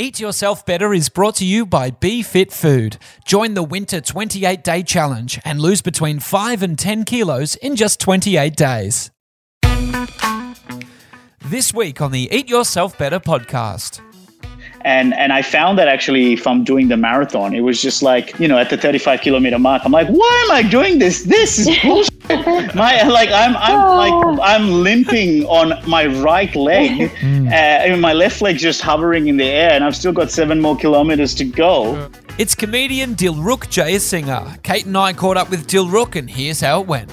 Eat Yourself Better is brought to you by Be Fit Food. Join the Winter 28 Day Challenge and lose between 5 and 10 kilos in just 28 days. This week on the Eat Yourself Better podcast. And and I found that actually from doing the marathon, it was just like you know at the 35 kilometer mark, I'm like, why am I doing this? This is bullshit. my like I'm I'm like I'm limping on my right leg, uh, and my left leg just hovering in the air, and I've still got seven more kilometers to go. It's comedian Dilruk Jayasinghe. Kate and I caught up with Dilruk, and here's how it went.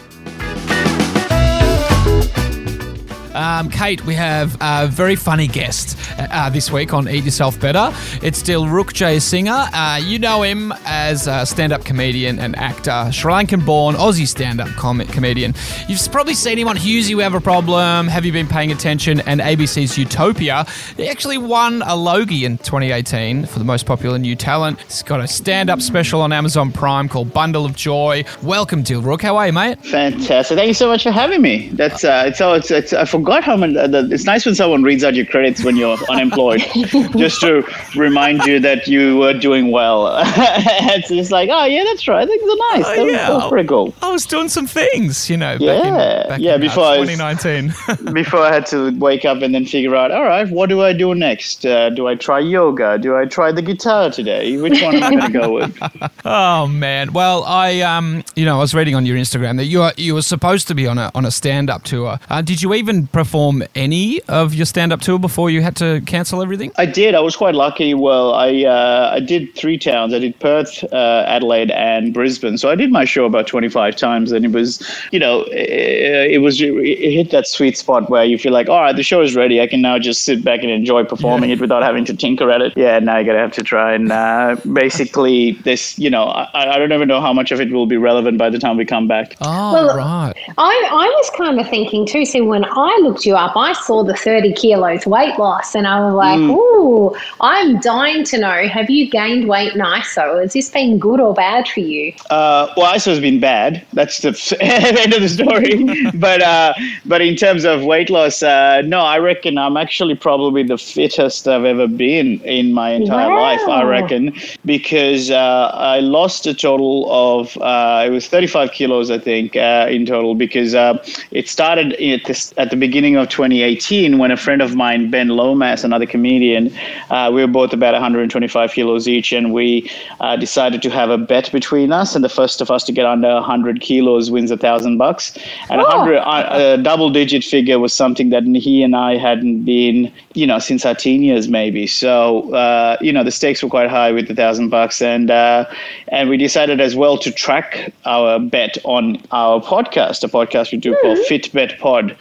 Um, Kate, we have a very funny guest uh, this week on Eat Yourself Better. It's still Dilruk Jayasinghe. Uh, you know him as a stand-up comedian and actor, Sri Lankan-born Aussie stand-up com- comedian. You've probably seen him on Hughesy, We Have a Problem, Have You Been Paying Attention, and ABC's Utopia. He actually won a Logie in 2018 for the most popular new talent. He's got a stand-up special on Amazon Prime called Bundle of Joy. Welcome, Dilruk. How are you, mate? Fantastic! Thank you so much for having me. That's uh, it's, oh, it's, it's I forgot how many. Uh, the, it's nice when someone reads out your credits when you're unemployed, just to remind you that you were doing well. it's just like, oh yeah, that's right. Things are nice. That, yeah. was pretty cool. I was doing some things, you know, back Yeah. in, back Yeah, in, uh, before I was- 2019. Before I had to wake up and then figure out, all right, what do I do next? Uh, do I try yoga? Do I try the guitar today? Which one am I going to go with? oh man. Well, I um, you know, I was reading on your Instagram that you are you were supposed to be on a on a stand up tour. Uh, did you even perform any of your stand up tour before you had to cancel everything? I did. I was quite lucky. Well, I uh, I did three towns. I did Perth, uh, Adelaide, and Brisbane. So I did my show about 25 times, and it was, you know, it, it was it hit that sweet spot where you feel like, all right, the show is ready. I can now just sit back and enjoy performing it without having to tinker at it. Yeah, now you're gonna have to try and uh, basically this. You know, I, I don't even know how much of it will be relevant by the time we come back. Oh Well, right. I, I was kind of thinking too. See, when I looked you up, I saw the 30 kilos weight loss, and I was like, Mm. ooh, I'm dying to know have you gained weight nicer? Has this been good or bad for you? Uh, well, ISO has been bad. That's the end of the story. but uh, but in terms of weight loss, uh, no, I reckon I'm actually probably the fittest I've ever been in my entire Wow. life. I reckon because uh, I lost a total of uh, it was 35 kilos, I think, uh, in total. Because uh, it started at, this, at the beginning of 2018 when a friend of mine, Ben Lomas, another comedian, uh, we were both about 125 kilos each, and we uh, decided to have a bet between us, and the first of us to get under 100 kilos wins a thousand bucks. And a Oh. hundred, uh, a double-digit figure was something that he and I hadn't been, you know, since our teen years, maybe. So, uh, you know, the stakes were quite high with the thousand bucks, and uh, and we decided as well to track our bet on our podcast, a podcast we do called Fit Bet Pod.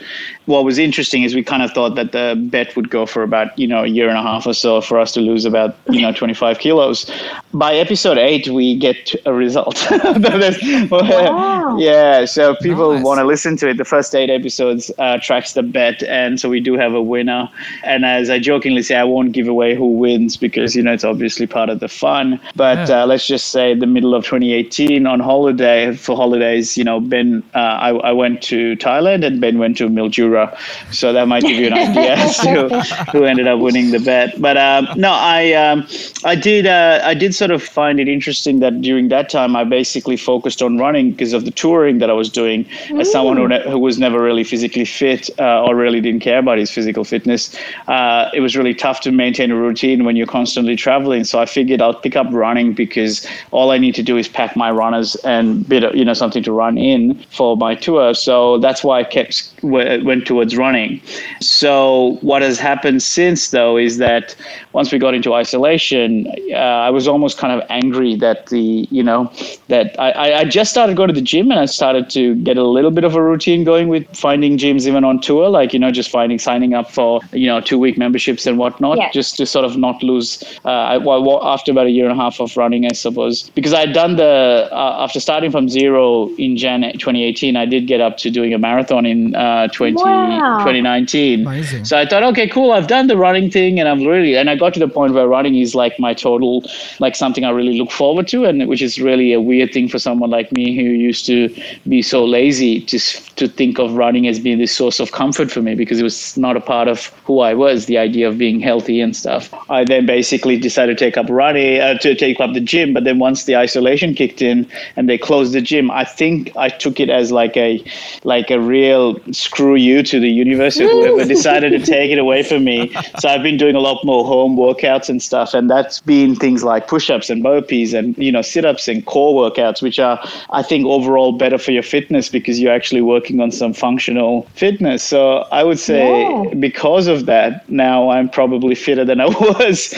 What was interesting is we kind of thought that the bet would go for about you know a year and a half or so for us to lose about you know 25 kilos. By episode eight, we get a result. Wow. Yeah, so people Nice. want to listen to it. The first eight episodes uh, tracks the bet, and so we do have a winner. And as I jokingly say, I won't give away who wins because you know it's obviously part of the fun. But Yeah. uh, let's just say the middle of 2018 on holiday for holidays, you know, Ben, uh, I, I went to Thailand and Ben went to Mildura, so that might give you an idea as to who ended up winning the bet. But um, no, I um, I did uh, I did sort of find it interesting that during that time I basically focused on running because of the touring that I was doing. As someone who, ne- who was never really physically fit uh, or really didn't care about his physical fitness, uh, it was really tough to maintain a routine when you're constantly traveling. So I figured I'll pick up running because all I need to do is pack my runners and bit of, you know something to run in for my tour. So that's why I kept went towards running. So what has happened since though is that once we got into isolation, uh, I was almost kind of angry that the you know that I, I just started going to the gym and I started to get a little bit of a routine going with finding gyms even on tour, like you know just finding signing up for you know two week memberships and whatnot, Yeah. just to sort of not lose. Uh, I, well, well, after about a year and a half of running, I suppose, because I had done the uh, after starting from zero in Jan 2018, I did get up to doing a marathon in uh, 20, Wow. 2019. Amazing. So I thought, okay, cool, I've done the running thing, and I'm really, and I got to the point where running is like my total, like something I really look forward to, and which is really a weird thing for someone like me who used to be so lazy to to think of running as being this source of comfort for me because it was not a part of who I was. The idea of being healthy and stuff. I then basically decided to take up running, uh, to take up the gym. But then once the isolation kicked in and they closed the gym, I think I took it as like a like a real screw you to the universe or whoever decided to take it away from me. So I've been doing a lot more home workouts and stuff, and that's been things like push-ups and burpees and you know sit-ups and core workouts, which are I think overall better for your fitness because you're actually working on some functional fitness. So I would say Yeah. because of that, now I'm probably fitter than I was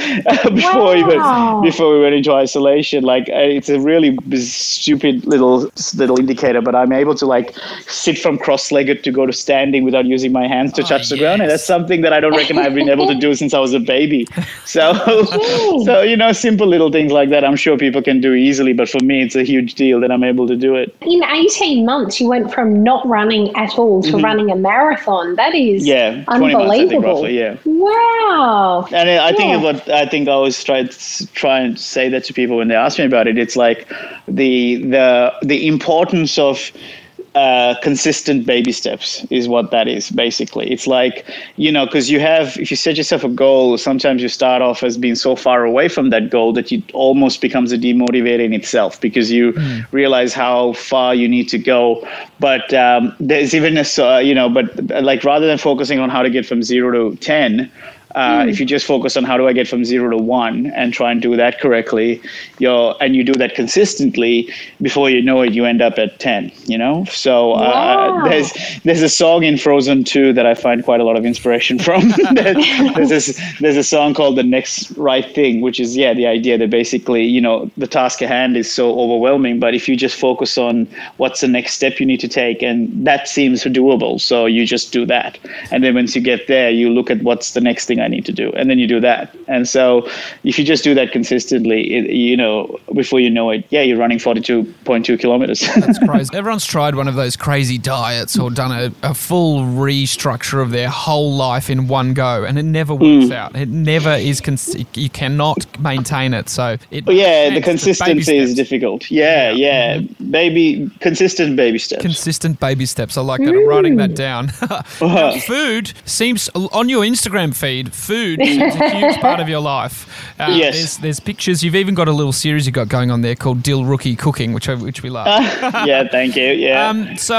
before Wow. even before we went into isolation. Like uh, it's a really stupid little little indicator, but I'm able to like sit from cross-legged to go to standing without using my hands to Oh, touch the ground, and that's something that I don't reckon I've been able to do since I was a baby. So, so you know, simple little things like that. I'm sure people can do easily, but for me, it's a huge deal that I'm able to do it. In 18 months, you went from not running at all to running a marathon. That is Mm-hmm. Yeah, 20 months, think, unbelievable. roughly, yeah. Wow. And I I think Yeah. what I think I always try to try and say that to people when they ask me about it. It's like the the the importance of uh, consistent baby steps is what that is basically. It's like you know because you have if you set yourself a goal, sometimes you start off as being so far away from that goal that it almost becomes a demotivator in itself because you realize how far you need to go. But um, there's even a so- you know, but uh, like rather than focusing on how to get from zero to ten uh, if you just focus on how do I get from zero to one and try and do that correctly, you're, and you do that consistently, before you know it, you end up at 10, you know? So uh, Wow. there's, there's a song in Frozen 2 that I find quite a lot of inspiration from. there's, this, there's a song called The Next Right Thing, which is, yeah, the idea that basically, you know, the task at hand is so overwhelming, but if you just focus on what's the next step you need to take, and that seems doable, so you just do that. And then once you get there, you look at what's the next thing I need to do, and then you do that. And so if you just do that consistently, it, you know, before you know it, yeah, you're running 42.2 kilometers. That's crazy. Everyone's tried one of those crazy diets or done a, a full restructure of their whole life in one go, and it never works out. It never is. Cons- you cannot maintain it. So it. But yeah, the consistency is difficult. Yeah, yeah, baby, consistent baby steps. Consistent baby steps. I like that. I'm writing that down. Uh-huh. Food seems on your Instagram feed. Food is a huge part of your life. Uh, Yes. There's, there's pictures. You've even got a little series you've got going on there called Dill Rookie Cooking, which I, which we love. yeah, thank you. Yeah. Um, so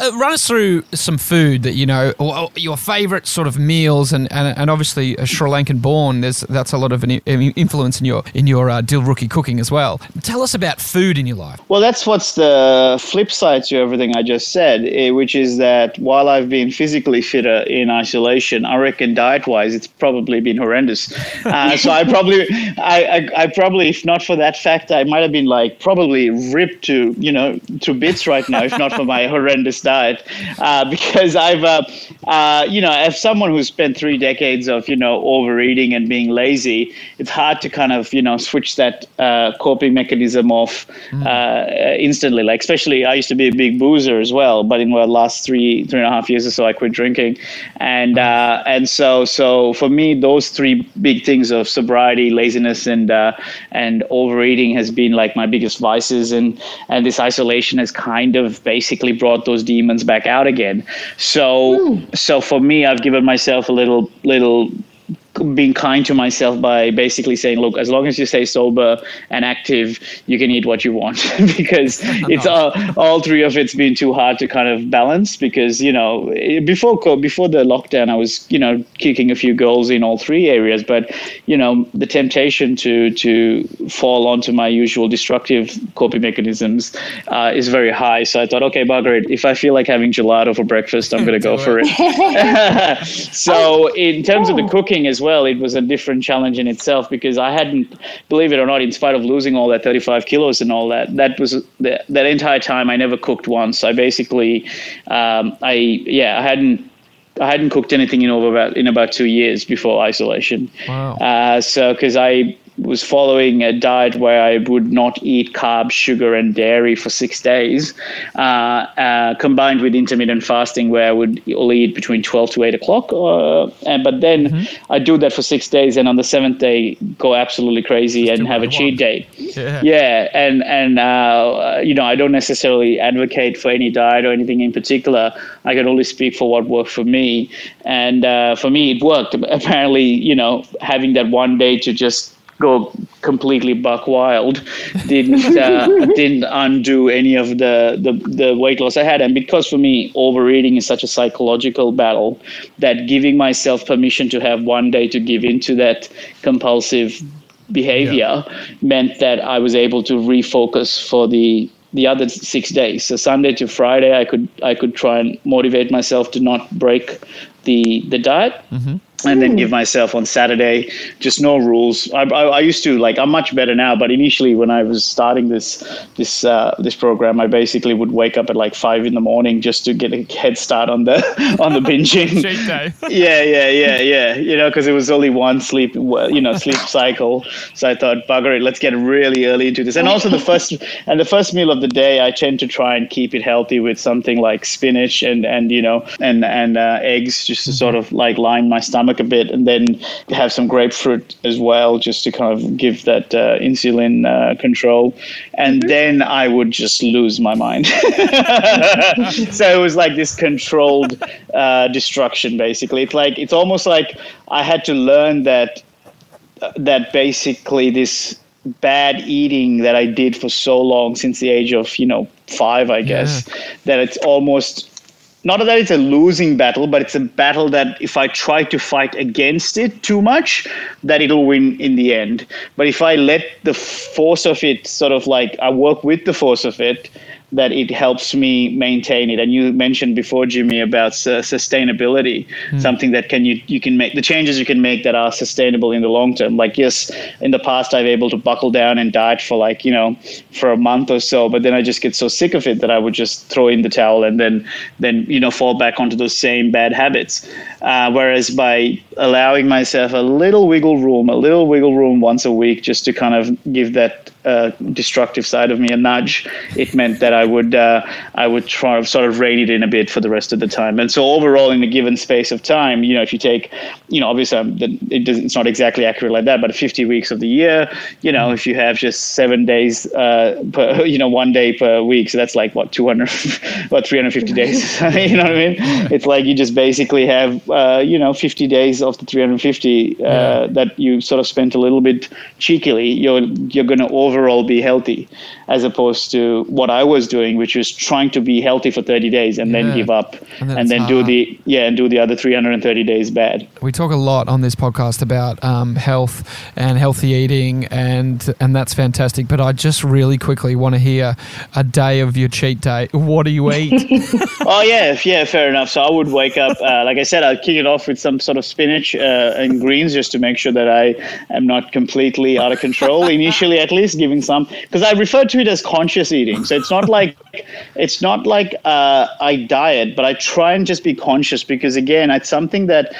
uh, run us through some food that you know, or, your favourite sort of meals, and, and, and obviously a Sri Lankan born. There's that's a lot of an influence in your in your uh, Dill Rookie cooking as well. Tell us about food in your life. Well, that's what's the flip side to everything I just said, eh, which is that while I've been physically fitter in isolation, I reckon diet-wise it's probably been horrendous. Uh, so I probably, I, I, I probably, if not for that fact, I might have been like probably ripped to you know to bits right now, if not for my horrendous diet, uh, because I've, uh, uh, you know, as someone who spent three decades of you know overeating and being lazy, it's hard to kind of you know switch that uh, coping mechanism off uh, instantly. Like especially, I used to be a big boozer as well, but in the last three three and a half years or so, I quit drinking, and uh, and so so for me, those three big things of sobriety, laziness, and uh, and overeating has been like my biggest vices, and and this isolation has kind of basically brought those demons back out again. So so for me, I've given myself a little little being kind to myself by basically saying, look, as long as you stay sober and active, you can eat what you want because it's all, all three of it's been too hard to kind of balance because, you know, before, before the lockdown, I was, you know, kicking a few goals in all three areas, but, you know, the temptation to, to fall onto my usual destructive coping mechanisms uh, is very high. So I thought, okay, Margaret, if I feel like having gelato for breakfast, I'm going to go Do for it. so in terms of the cooking as well, it was a different challenge in itself because I hadn't, believe it or not, in spite of losing all that 35 kilos and all that, that was the, that entire time I never cooked once. I basically, um, I yeah, I hadn't. I hadn't cooked anything in over about in about two years before isolation. Wow. Uh, so because I was following a diet where I would not eat carbs, sugar, and dairy for six days, uh, uh, combined with intermittent fasting where I would only eat between 12 to 8 o'clock. Uh, and, but then mm-hmm. I do that for six days, and on the seventh day, go absolutely crazy Just and have a cheat day. Yeah. yeah, and and uh, you know I don't necessarily advocate for any diet or anything in particular. I can only speak for what worked for me, and uh, for me it worked. Apparently, you know, having that one day to just go completely buck wild didn't uh, didn't undo any of the, the the weight loss I had and because for me overeating is such a psychological battle that giving myself permission to have one day to give into that compulsive behavior yeah. meant that I was able to refocus for the the other six days. So Sunday to Friday, I could I could try and motivate myself to not break the the diet. Mm-hmm and then give myself on Saturday just no rules. I, I, I, used to like I'm much better now, but initially when I was starting this this uh, this program, I basically would wake up at like five in the morning just to get a head start on the on the binging. yeah, yeah, yeah, yeah. You know, because it was only one sleep you know sleep cycle, so I thought bugger it, let's get really early into this. And also the first and the first meal of the day, I tend to try and keep it healthy with something like spinach and and you know and and uh, eggs just to sort of like line my stomach stomach a bit, and then have some grapefruit as well, just to kind of give that uh, insulin uh, control. And mm-hmm. then I would just lose my mind. so it was like this controlled uh, destruction, basically. It's like it's almost like I had to learn that that basically this bad eating that I did for so long since the age of you know five, I guess, yeah. that it's almost not that it's a losing battle, but it's a battle that if I try to fight against it too much, that it'll win in the end. But if I let the force of it sort of like I work with the force of it, that it helps me maintain it. And you mentioned before, Jimmy, about uh, sustainability, mm. something that can you you can make the changes you can make that are sustainable in the long term. Like yes, in the past I've able to buckle down and diet for like you know for a month or so, but then I just get so sick of it that I would just throw in the towel and then then you know fall back onto those same bad habits. Uh, whereas by allowing myself a little wiggle room, a little wiggle room once a week, just to kind of give that uh, destructive side of me a nudge, it meant that I would uh, I would try sort of rein it in a bit for the rest of the time. And so overall, in a given space of time, you know, if you take, you know, obviously um, it does, it's not exactly accurate like that, but 50 weeks of the year, you know, if you have just seven days, uh, per, you know, one day per week, so that's like what 200, what 350 days. you know what I mean? It's like you just basically have, uh, you know, 50 days of the 350 uh, yeah. that you sort of spent a little bit cheekily. You're you're going to over overall be healthy as opposed to what I was doing, which was trying to be healthy for 30 days and yeah. then give up and then, and then do the yeah and do the other 330 days bad. We talk a lot on this podcast about um, health and healthy eating, and and that's fantastic. But I just really quickly want to hear a day of your cheat day. What do you eat? oh yeah, yeah, fair enough. So I would wake up, uh, like I said, I'd kick it off with some sort of spinach uh, and greens just to make sure that I am not completely out of control initially, at least giving some because I refer to it as conscious eating. So it's not like it's not like uh, I diet, but I try and just be conscious because again, it's something that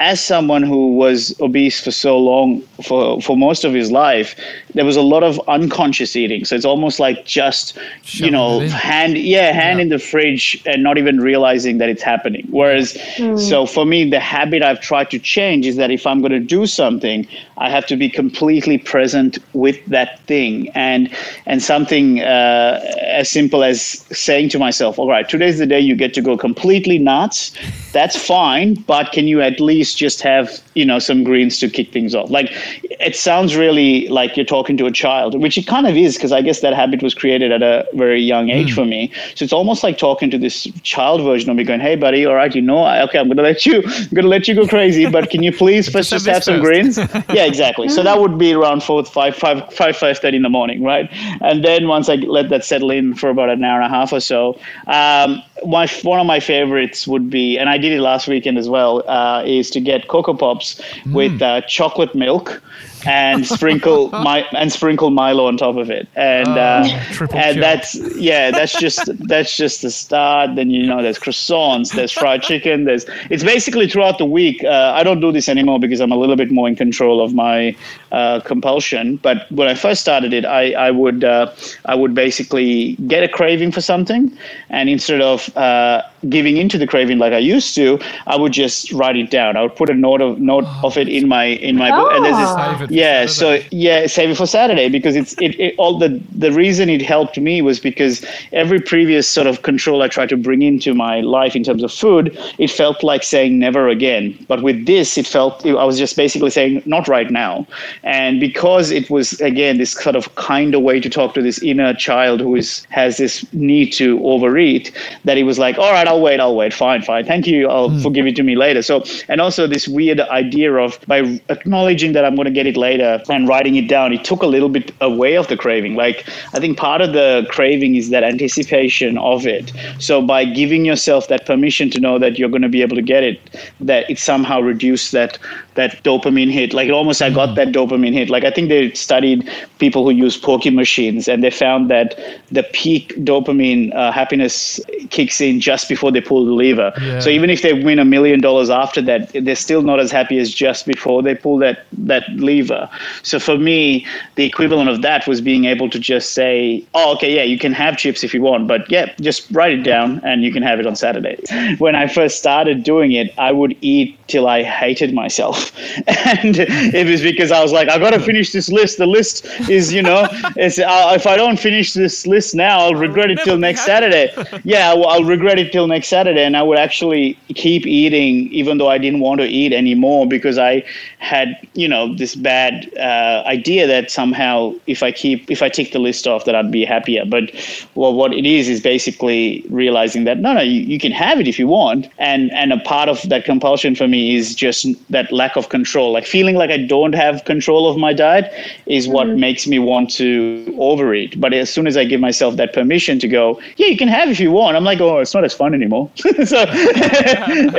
as someone who was obese for so long, for, for most of his life, there was a lot of unconscious eating. So it's almost like just, you know, hand, yeah, hand yeah. in the fridge and not even realizing that it's happening. Whereas, mm. so for me, the habit I've tried to change is that if I'm going to do something, I have to be completely present with that thing. And, and something uh, as simple as saying to myself, all right, today's the day you get to go completely nuts. That's fine. But can you at least just have you know some greens to kick things off. Like it sounds really like you're talking to a child which it kind of is because i guess that habit was created at a very young age mm. for me. So it's almost like talking to this child version of me going hey buddy all right you know okay i'm gonna let you i'm gonna let you go crazy but can you please first just, have some greens? Yeah exactly. So that would be around four five five five five thirty in the morning right? And then once i let that settle in for about an hour and a half or so um, my one of my favorites would be and i did it last weekend as well uh, is to get Coco Pops mm. with uh, chocolate milk and sprinkle my and sprinkle Milo on top of it, and uh, uh and that's yeah, that's just that's just the start. Then you know, there's croissants, there's fried chicken, there's it's basically throughout the week. Uh, I don't do this anymore because I'm a little bit more in control of my uh, compulsion. But when I first started it, I, I would uh, I would basically get a craving for something, and instead of uh, giving into the craving like I used to, I would just write it down. I would put a note of note oh. of it in my in my book, and there's this, yeah. So yeah, save it for Saturday because it's it, it all the the reason it helped me was because every previous sort of control I tried to bring into my life in terms of food, it felt like saying never again. But with this, it felt I was just basically saying not right now, and because it was again this sort of kinder way to talk to this inner child who is has this need to overeat, that it was like all right I'll wait, I'll wait. Fine, fine. Thank you. I'll mm. forgive it to me later. So, and also this weird idea of by acknowledging that I'm going to get it later and writing it down, it took a little bit away of the craving. Like, I think part of the craving is that anticipation of it. So, by giving yourself that permission to know that you're going to be able to get it, that it somehow reduced that that dopamine hit. Like almost I got hmm. that dopamine hit. Like I think they studied people who use poker machines and they found that the peak dopamine uh, happiness kicks in just before they pull the lever. Yeah. So even if they win a million dollars after that, they're still not as happy as just before they pull that that lever. So for me, the equivalent of that was being able to just say, "Oh, okay, yeah, you can have chips if you want, but yeah, just write it down and you can have it on Saturday." When I first started doing it, I would eat till I hated myself. And it was because I was like, I got to finish this list. The list is, you know, it's, uh, if I don't finish this list now, I'll regret it till next Saturday. yeah, well, I'll regret it till next Saturday. And I would actually keep eating even though I didn't want to eat anymore because I had, you know, this bad uh, idea that somehow if I keep, if I tick the list off, that I'd be happier. But well, what it is is basically realizing that no, no, you, you can have it if you want. And, and a part of that compulsion for me is just that lack of control. Like feeling like I don't have control of my diet is what mm-hmm. makes me want to overeat. But as soon as I give myself that permission to go, yeah, you can have if you want, I'm like, oh, it's not as fun anymore. so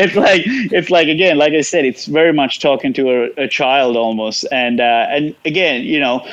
it's like it's like again, like I said, it's very much talking to a, a child almost. And uh, and again, you know,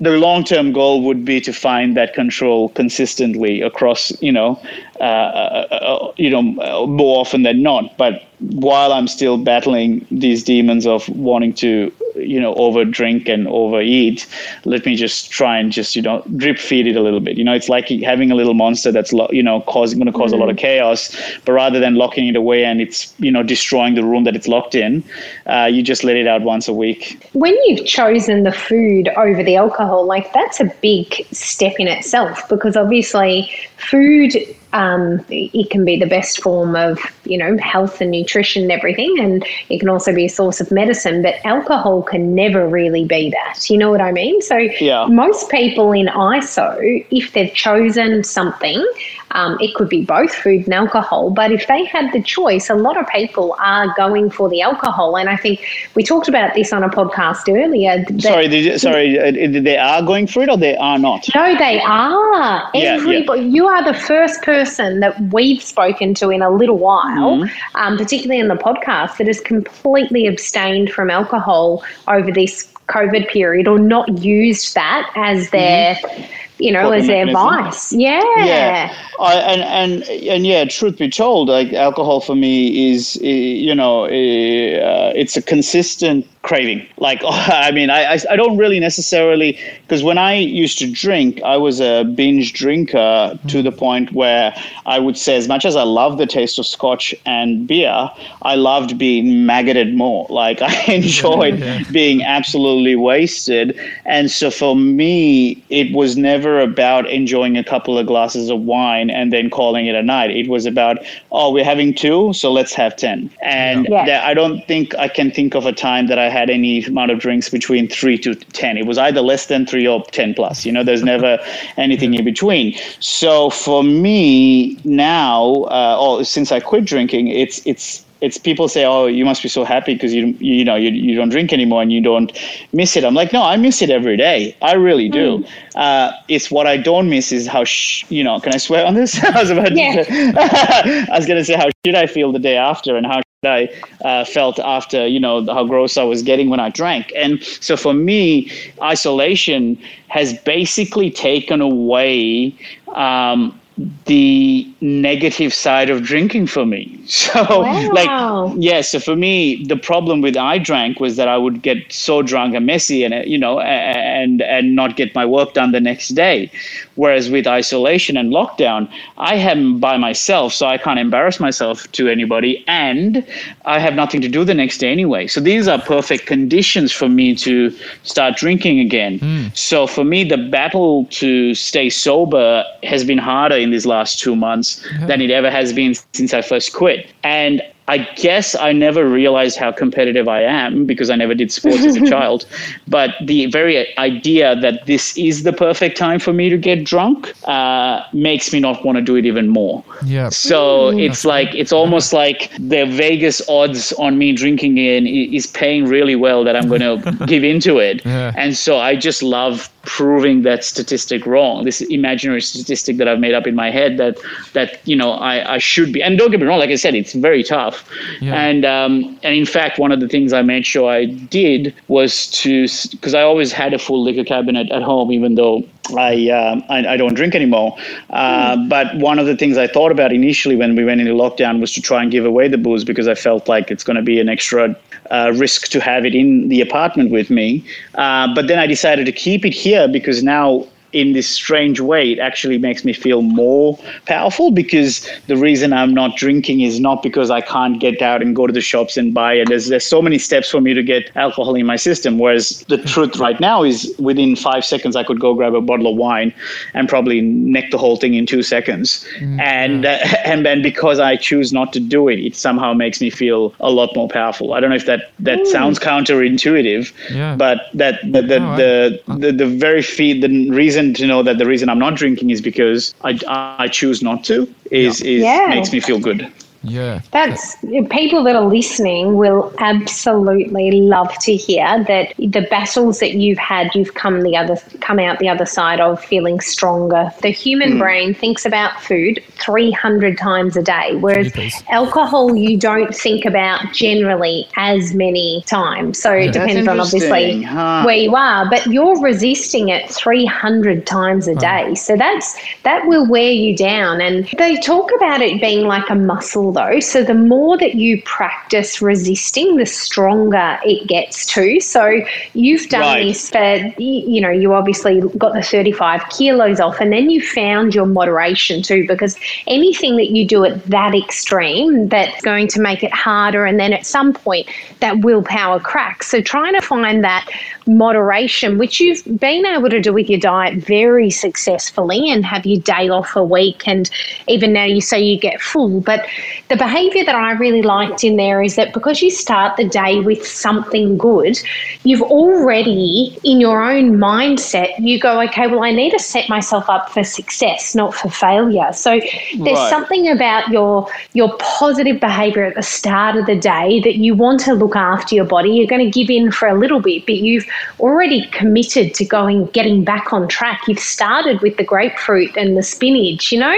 the long-term goal would be to find that control consistently across, you know, uh, uh, uh, you know, more often than not. But while I'm still battling these demons of wanting to, you know, over drink and overeat, let me just try and just, you know, drip feed it a little bit. You know, it's like having a little monster that's, you know, causing going to cause mm-hmm. a lot of mm-hmm. chaos. But rather than locking it away and it's, you know, destroying the room that it's locked in, uh, you just let it out once a week. When you've chosen the food over the alcohol, like that's a big step in itself because obviously food um, it can be the best form of you know health and nutrition and everything and it can also be a source of medicine but alcohol can never really be that you know what i mean so yeah. most people in iso if they've chosen something um, it could be both food and alcohol, but if they had the choice, a lot of people are going for the alcohol. And I think we talked about this on a podcast earlier. sorry, you, sorry, uh, they are going for it or they are not? No, they are. Everybody, yeah, yeah. you are the first person that we've spoken to in a little while, mm-hmm. um, particularly in the podcast, that has completely abstained from alcohol over this COVID period or not used that as their. Mm-hmm you know, as their vice. Yeah. Yeah. I, and, and, and yeah, truth be told, like alcohol for me is, you know, uh, it's a consistent craving. Like, I mean, I, I don't really necessarily, because when I used to drink, I was a binge drinker to the point where I would say, as much as I love the taste of scotch and beer, I loved being maggoted more. Like, I enjoyed yeah, yeah. being absolutely wasted. And so for me, it was never about enjoying a couple of glasses of wine and then calling it a night. It was about, oh, we're having two, so let's have 10. And yeah. I don't think I can think of a time that I had any amount of drinks between three to 10. It was either less than three or 10 plus. You know, there's never anything in between. So for me now, uh, or since I quit drinking, it's, it's, it's people say, "Oh, you must be so happy because you you know you, you don't drink anymore and you don't miss it." I'm like, no, I miss it every day. I really do. Mm. Uh, it's what I don't miss is how sh- you know. Can I swear on this? I was about yeah. to. I was gonna say how should I feel the day after and how I uh, felt after, you know, how gross I was getting when I drank. And so for me, isolation has basically taken away um, the negative side of drinking for me. So Wow. like yeah, so for me the problem with I drank was that I would get so drunk and messy and you know and and not get my work done the next day. Whereas with isolation and lockdown, I am by myself, so I can't embarrass myself to anybody and I have nothing to do the next day anyway. So these are perfect conditions for me to start drinking again. Hmm. So for me the battle to stay sober has been harder in these last 2 months than it ever has been since I first quit. And I guess I never realized how competitive I am because I never did sports as a child. But the very idea that this is the perfect time for me to get drunk uh, makes me not want to do it even more. Yeah. So it's like it's almost like the Vegas odds on me drinking in is paying really well that I'm going to give into it. Yeah. And so I just love proving that statistic wrong. This imaginary statistic that I've made up in my head that that you know I, I should be. And don't get me wrong, like I said, it's very tough. Yeah. And um, and in fact, one of the things I made sure I did was to because I always had a full liquor cabinet at home, even though I, uh, I I don't drink anymore. Uh, But one of the things I thought about initially when we went into lockdown was to try and give away the booze because I felt like it's going to be an extra uh, risk to have it in the apartment with me. Uh, but then I decided to keep it here because now. In this strange way, it actually makes me feel more powerful because the reason I'm not drinking is not because I can't get out and go to the shops and buy it. There's, there's so many steps for me to get alcohol in my system. Whereas the truth right now is within five seconds, I could go grab a bottle of wine and probably neck the whole thing in two seconds. And, uh, and then because I choose not to do it, it somehow makes me feel a lot more powerful. I don't know if that, that sounds counterintuitive, Yeah. but that the, the, No, I- the, the, the very feed, the reason to know that the reason I'm not drinking is because I, I choose not to is, is Yeah. makes me feel good. Yeah. That's people that are listening will absolutely love to hear that the battles that you've had, you've come the other come out the other side of feeling stronger. The human hmm. brain thinks about food 300 times a day, whereas Jeepers. alcohol you don't think about generally as many times. So it depends on obviously huh? where you are, but you're resisting it 300 times a day. So that's that will wear you down. And they talk about it being like a muscle though. So the more that you practice resisting, the stronger it gets too. So you've done Right. this for, you know, you obviously got the 35 kilos off and then you found your moderation too, because anything that you do at that extreme, that's going to make it harder. And then at some point, that willpower cracks. So trying to find that moderation, which you've been able to do with your diet very successfully and have your day off a week. And even now you say you get full. But the behavior that I really liked in there is that because you start the day with something good, you've already, in your own mindset, you go, okay, well, I need to set myself up for success, not for failure. So there's Right. something about your your positive behavior at the start of the day that you want to look after your body. You're going to give in for a little bit, but you've already committed to going getting back on track. You've started with the grapefruit and the spinach, you know?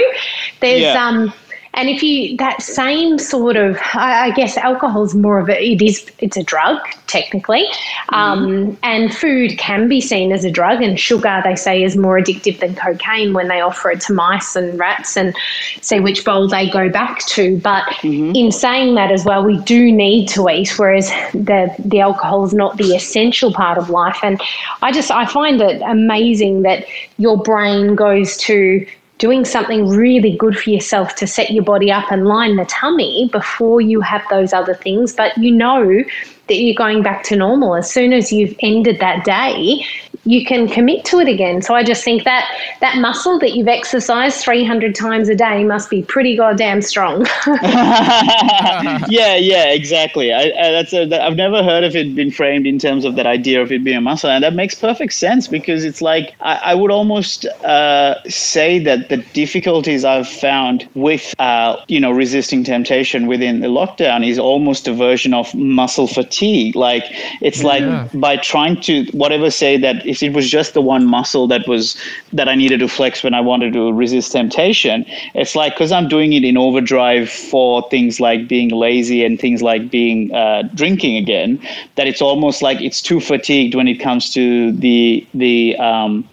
There's Yeah. um and if you that same sort of, I, I guess alcohol is more of a, it is, it's a drug technically, um, and food can be seen as a drug, and sugar they say is more addictive than cocaine when they offer it to mice and rats and see which bowl they go back to. But in saying that as well, we do need to eat, whereas the the alcohol is not the essential part of life. And I just I find it amazing that your brain goes to doing something really good for yourself to set your body up and line the tummy before you have those other things. But you know that you're going back to normal. As soon as you've ended that day, you can commit to it again. So I just think that that muscle that you've exercised 300 times a day must be pretty goddamn strong. yeah, yeah, exactly. I, I, that's a, that, I've never heard of it being framed in terms of that idea of it being a muscle, and that makes perfect sense because it's like I, I would almost uh, say that the difficulties I've found with uh, you know resisting temptation within the lockdown is almost a version of muscle fatigue. Like it's Yeah. like by trying to whatever say that if it was just the one muscle that was that I needed to flex when I wanted to resist temptation, it's like because I'm doing it in overdrive for things like being lazy and things like being uh, drinking again, that it's almost like it's too fatigued when it comes to the the um,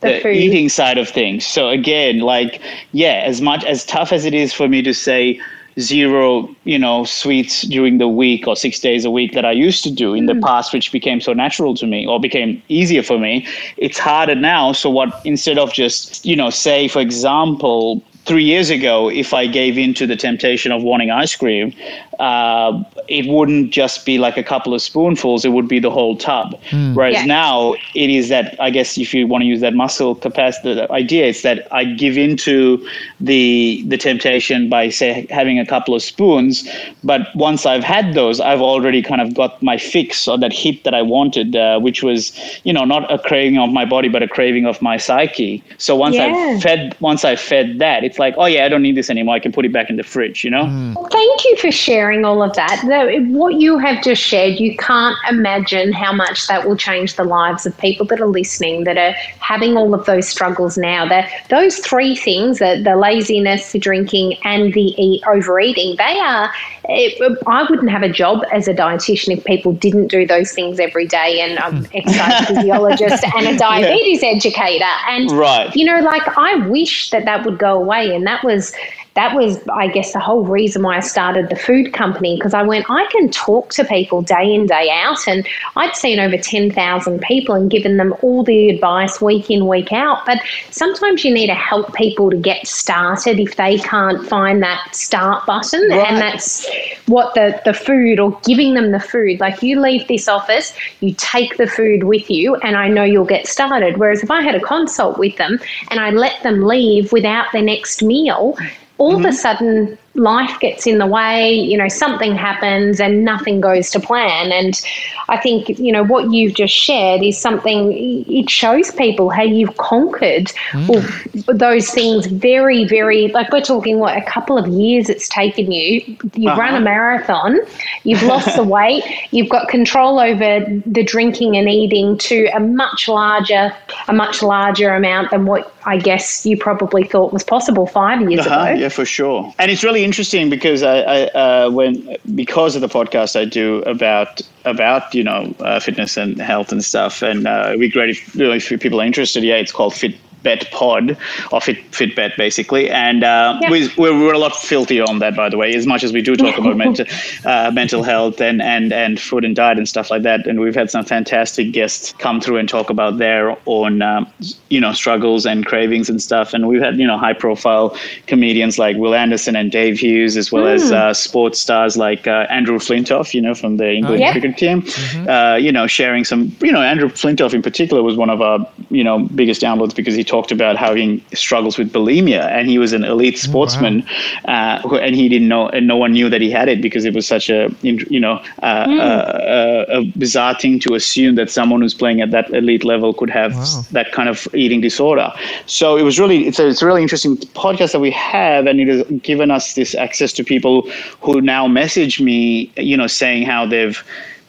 the, the eating side of things. So again, like yeah, as much as tough as it is for me to say zero, you know, sweets during the week or six days a week that I used to do in mm. the past, which became so natural to me or became easier for me. It's harder now. So what instead of just, you know, say for example, three years ago, if I gave in to the temptation of wanting ice cream, uh, it wouldn't just be like a couple of spoonfuls, it would be the whole tub. Mm. Whereas yeah. now it is that, I guess, if you want to use that muscle capacity the idea, it's that I give into the, the temptation by, say, having a couple of spoons. But once I've had those, I've already kind of got my fix or that hit that I wanted, uh, which was, you know, not a craving of my body, but a craving of my psyche. So once yeah. I've fed, once I've fed that, it's like, oh yeah, I don't need this anymore. I can put it back in the fridge, you know? Mm. thank you for sharing all of that. What you have just shared, you can't imagine how much that will change the lives of people that are listening, that are having all of those struggles now. That those three things, the, the laziness, the drinking, and the eat, overeating, they are. It, I wouldn't have a job as a dietitian if people didn't do those things every day. And I'm hmm. an exercise physiologist and a diabetes yeah. educator. And right. you know, like I wish that that would go away and that was that was, I guess, the whole reason why I started the food company because I went, I can talk to people day in, day out. And I'd seen over 10,000 people and given them all the advice week in, week out. But sometimes you need to help people to get started if they can't find that start button. Right. And that's what the, the food or giving them the food. Like you leave this office, you take the food with you, and I know you'll get started. Whereas if I had a consult with them and I let them leave without their next meal, all mm-hmm. of a mm-hmm. sudden life gets in the way, you know, something happens and nothing goes to plan. And I think, you know, what you've just shared is something, it shows people how you've conquered mm. those things very, very, like we're talking, what, a couple of years it's taken you. You've uh-huh. run a marathon, you've lost the weight, you've got control over the drinking and eating to a much larger, a much larger amount than what I guess you probably thought was possible five years uh-huh, ago. Yeah, for sure. And it's really interesting because I, I uh, when because of the podcast I do about about you know uh, fitness and health and stuff, and uh, it'd be great if, know, if people are interested. Yeah, it's called Fit Bet Pod or Fit Fitbet basically, and uh, yeah. we, we're, we're a lot filthier on that by the way. As much as we do talk about mental uh, mental health and and and food and diet and stuff like that, and we've had some fantastic guests come through and talk about their own um, you know struggles and cravings and stuff, and we've had you know high profile comedians like Wil Anderson and Dave Hughes, as well mm. as uh, sports stars like uh, Andrew Flintoff, you know from the England oh, yeah. cricket team, mm-hmm. Uh, you know sharing some you know Andrew Flintoff in particular was one of our you know biggest downloads because he talked about having struggles with bulimia, and he was an elite sportsman, oh, wow. uh, and he didn't know, and no one knew that he had it because it was such a you know uh, mm. uh, a bizarre thing to assume that someone who's playing at that elite level could have wow. that kind of eating disorder. So it was really it's a, it's a really interesting podcast that we have, and it has given us this access to people who now message me, you know, saying how they've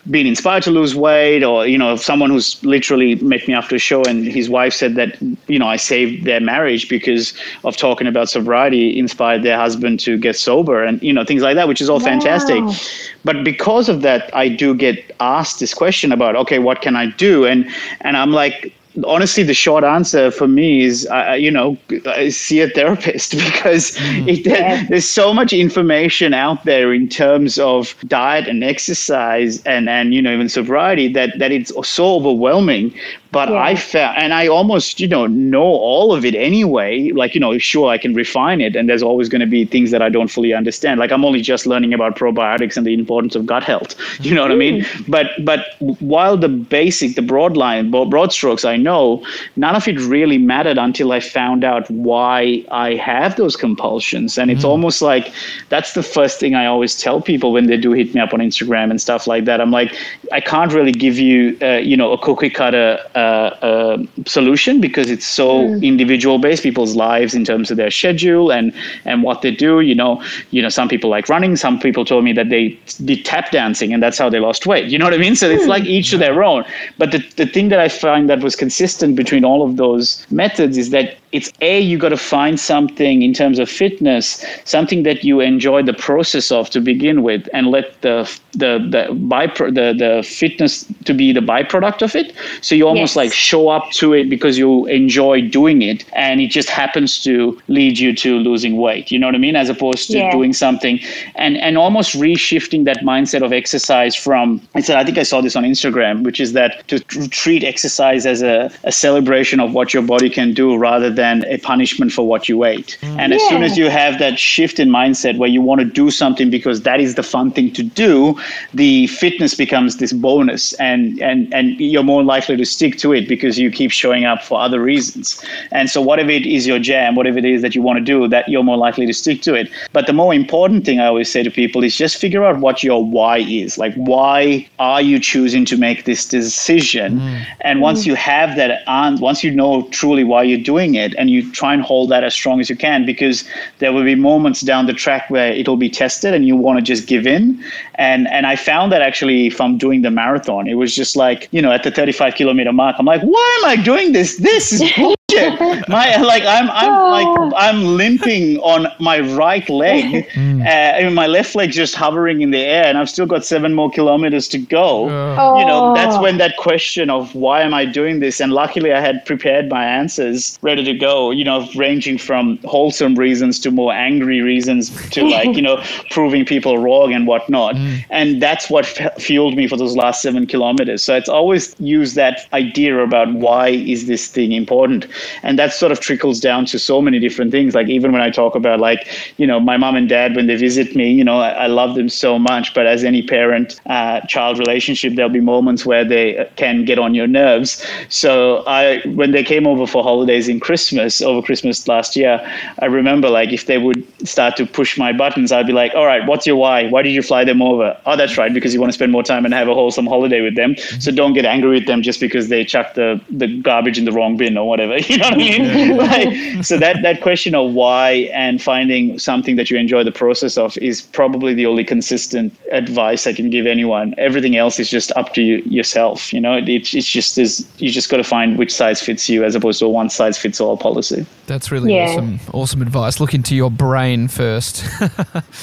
been inspired to lose weight or you know someone who's literally met me after a show and his wife said that you know i saved their marriage because of talking about sobriety inspired their husband to get sober and you know things like that which is all wow. fantastic but because of that i do get asked this question about okay what can i do and and i'm like honestly, the short answer for me is, uh, you know, see a therapist because mm. it, yeah. there's so much information out there in terms of diet and exercise and, and you know, even sobriety that, that it's so overwhelming. But yeah. I felt, and I almost, you know, know all of it anyway. Like, you know, sure, I can refine it, and there's always going to be things that I don't fully understand. Like, I'm only just learning about probiotics and the importance of gut health. You know what mm. I mean? Mm. But, but while the basic, the broad line, broad strokes, I know, none of it really mattered until I found out why I have those compulsions. And it's mm. almost like that's the first thing I always tell people when they do hit me up on Instagram and stuff like that. I'm like, I can't really give you, uh, you know, a cookie cutter. Uh, uh, solution because it's so mm. individual based people's lives in terms of their schedule and and what they do you know you know some people like running some people told me that they did tap dancing and that's how they lost weight you know what i mean so mm. it's like each to their own but the, the thing that i find that was consistent between all of those methods is that it's a you got to find something in terms of fitness, something that you enjoy the process of to begin with, and let the the the bypro- the the fitness to be the byproduct of it. So you almost Yes. like show up to it because you enjoy doing it, and it just happens to lead you to losing weight. You know what I mean? As opposed to Yeah. doing something and and almost reshifting that mindset of exercise from I said I think I saw this on Instagram, which is that to tr- treat exercise as a, a celebration of what your body can do rather than a punishment for what you ate. And as soon as you have that shift in mindset where you want to do something because that is the fun thing to do, the fitness becomes this bonus and and and you're more likely to stick to it because you keep showing up for other reasons. And so whatever it is your jam, whatever it is that you want to do, that you're more likely to stick to it. But the more important thing I always say to people is just figure out what your why is. Like why are you choosing to make this decision? Mm. And once mm. you have that on once you know truly why you're doing it and you try and hold that as strong as you can because there will be moments down the track where it'll be tested and you want to just give in. And and I found that actually from doing the marathon, it was just like, you know, at the 35 kilometer mark, I'm like, why am I doing this? This is bullshit. My like I'm I'm like I'm limping on my right leg. Uh, and my left leg's just hovering in the air and I've still got seven more kilometers to go. You know that's Oh. when that question of why am i doing this and luckily i had prepared my answers ready to go you know ranging from wholesome reasons to more angry reasons to like you know proving people wrong and whatnot. And that's what f- fueled me for those last seven kilometers. So it's always use that idea about why is this thing important and that sort of trickles down to so many different things. Like even when i talk about like you know my mom and dad when they visit me you know i, I love them so much. But as any parent uh, child relationship there'll be moments where they can get on your nerves. So i when they came over for holidays in christmas over christmas last year i remember like if they would start to push my buttons i'd be like all right what's your why? Why did you fly them over? Oh that's right because you want to spend more time and have a wholesome holiday with them. So don't get angry with them just because they chucked the, the garbage in the wrong bin or whatever you know what i mean like, so that that question of why and finding something that you enjoy the process of is probably the only consistent advice i can give anyone everything else is just up to you yourself you know it, it's it's just is you just got to find which size fits you as opposed to a one size fits all policy That's really Yeah. awesome. Awesome advice. Look into your brain first.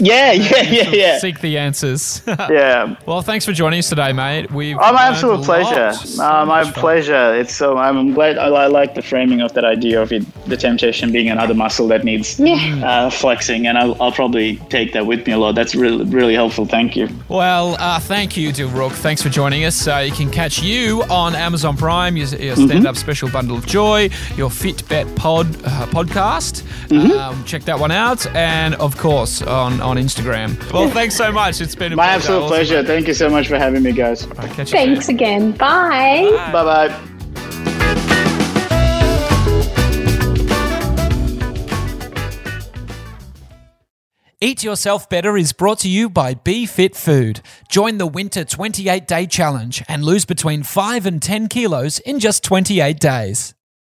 yeah yeah yeah yeah Seek the answers. yeah well, thanks for joining us today, mate. We've Oh, my absolute pleasure. lot. So my much fun. pleasure. It's so I'm glad. I, I like the framing of that idea of it, the temptation being another muscle that needs Yeah. uh, flexing, and I'll, I'll probably take that with me a lot. That's really really helpful. Thank you. Well, uh, thank you, Dilruk. Thanks for joining us. Uh, you can catch you on Amazon Prime, your, your Mm-hmm. stand-up special bundle of joy, your Fitbet pod uh, podcast. Mm-hmm. Um, check that one out, and of course on on Instagram. Well, thanks so much. It's been a My pleasure. absolute pleasure. mate. Thank you so much for having me, guys. All right, catch you Thanks soon. again. Bye. Bye bye. Eat Yourself Better is brought to you by Be Fit Food. Join the Winter 28 Day Challenge and lose between 5 and 10 kilos in just 28 days.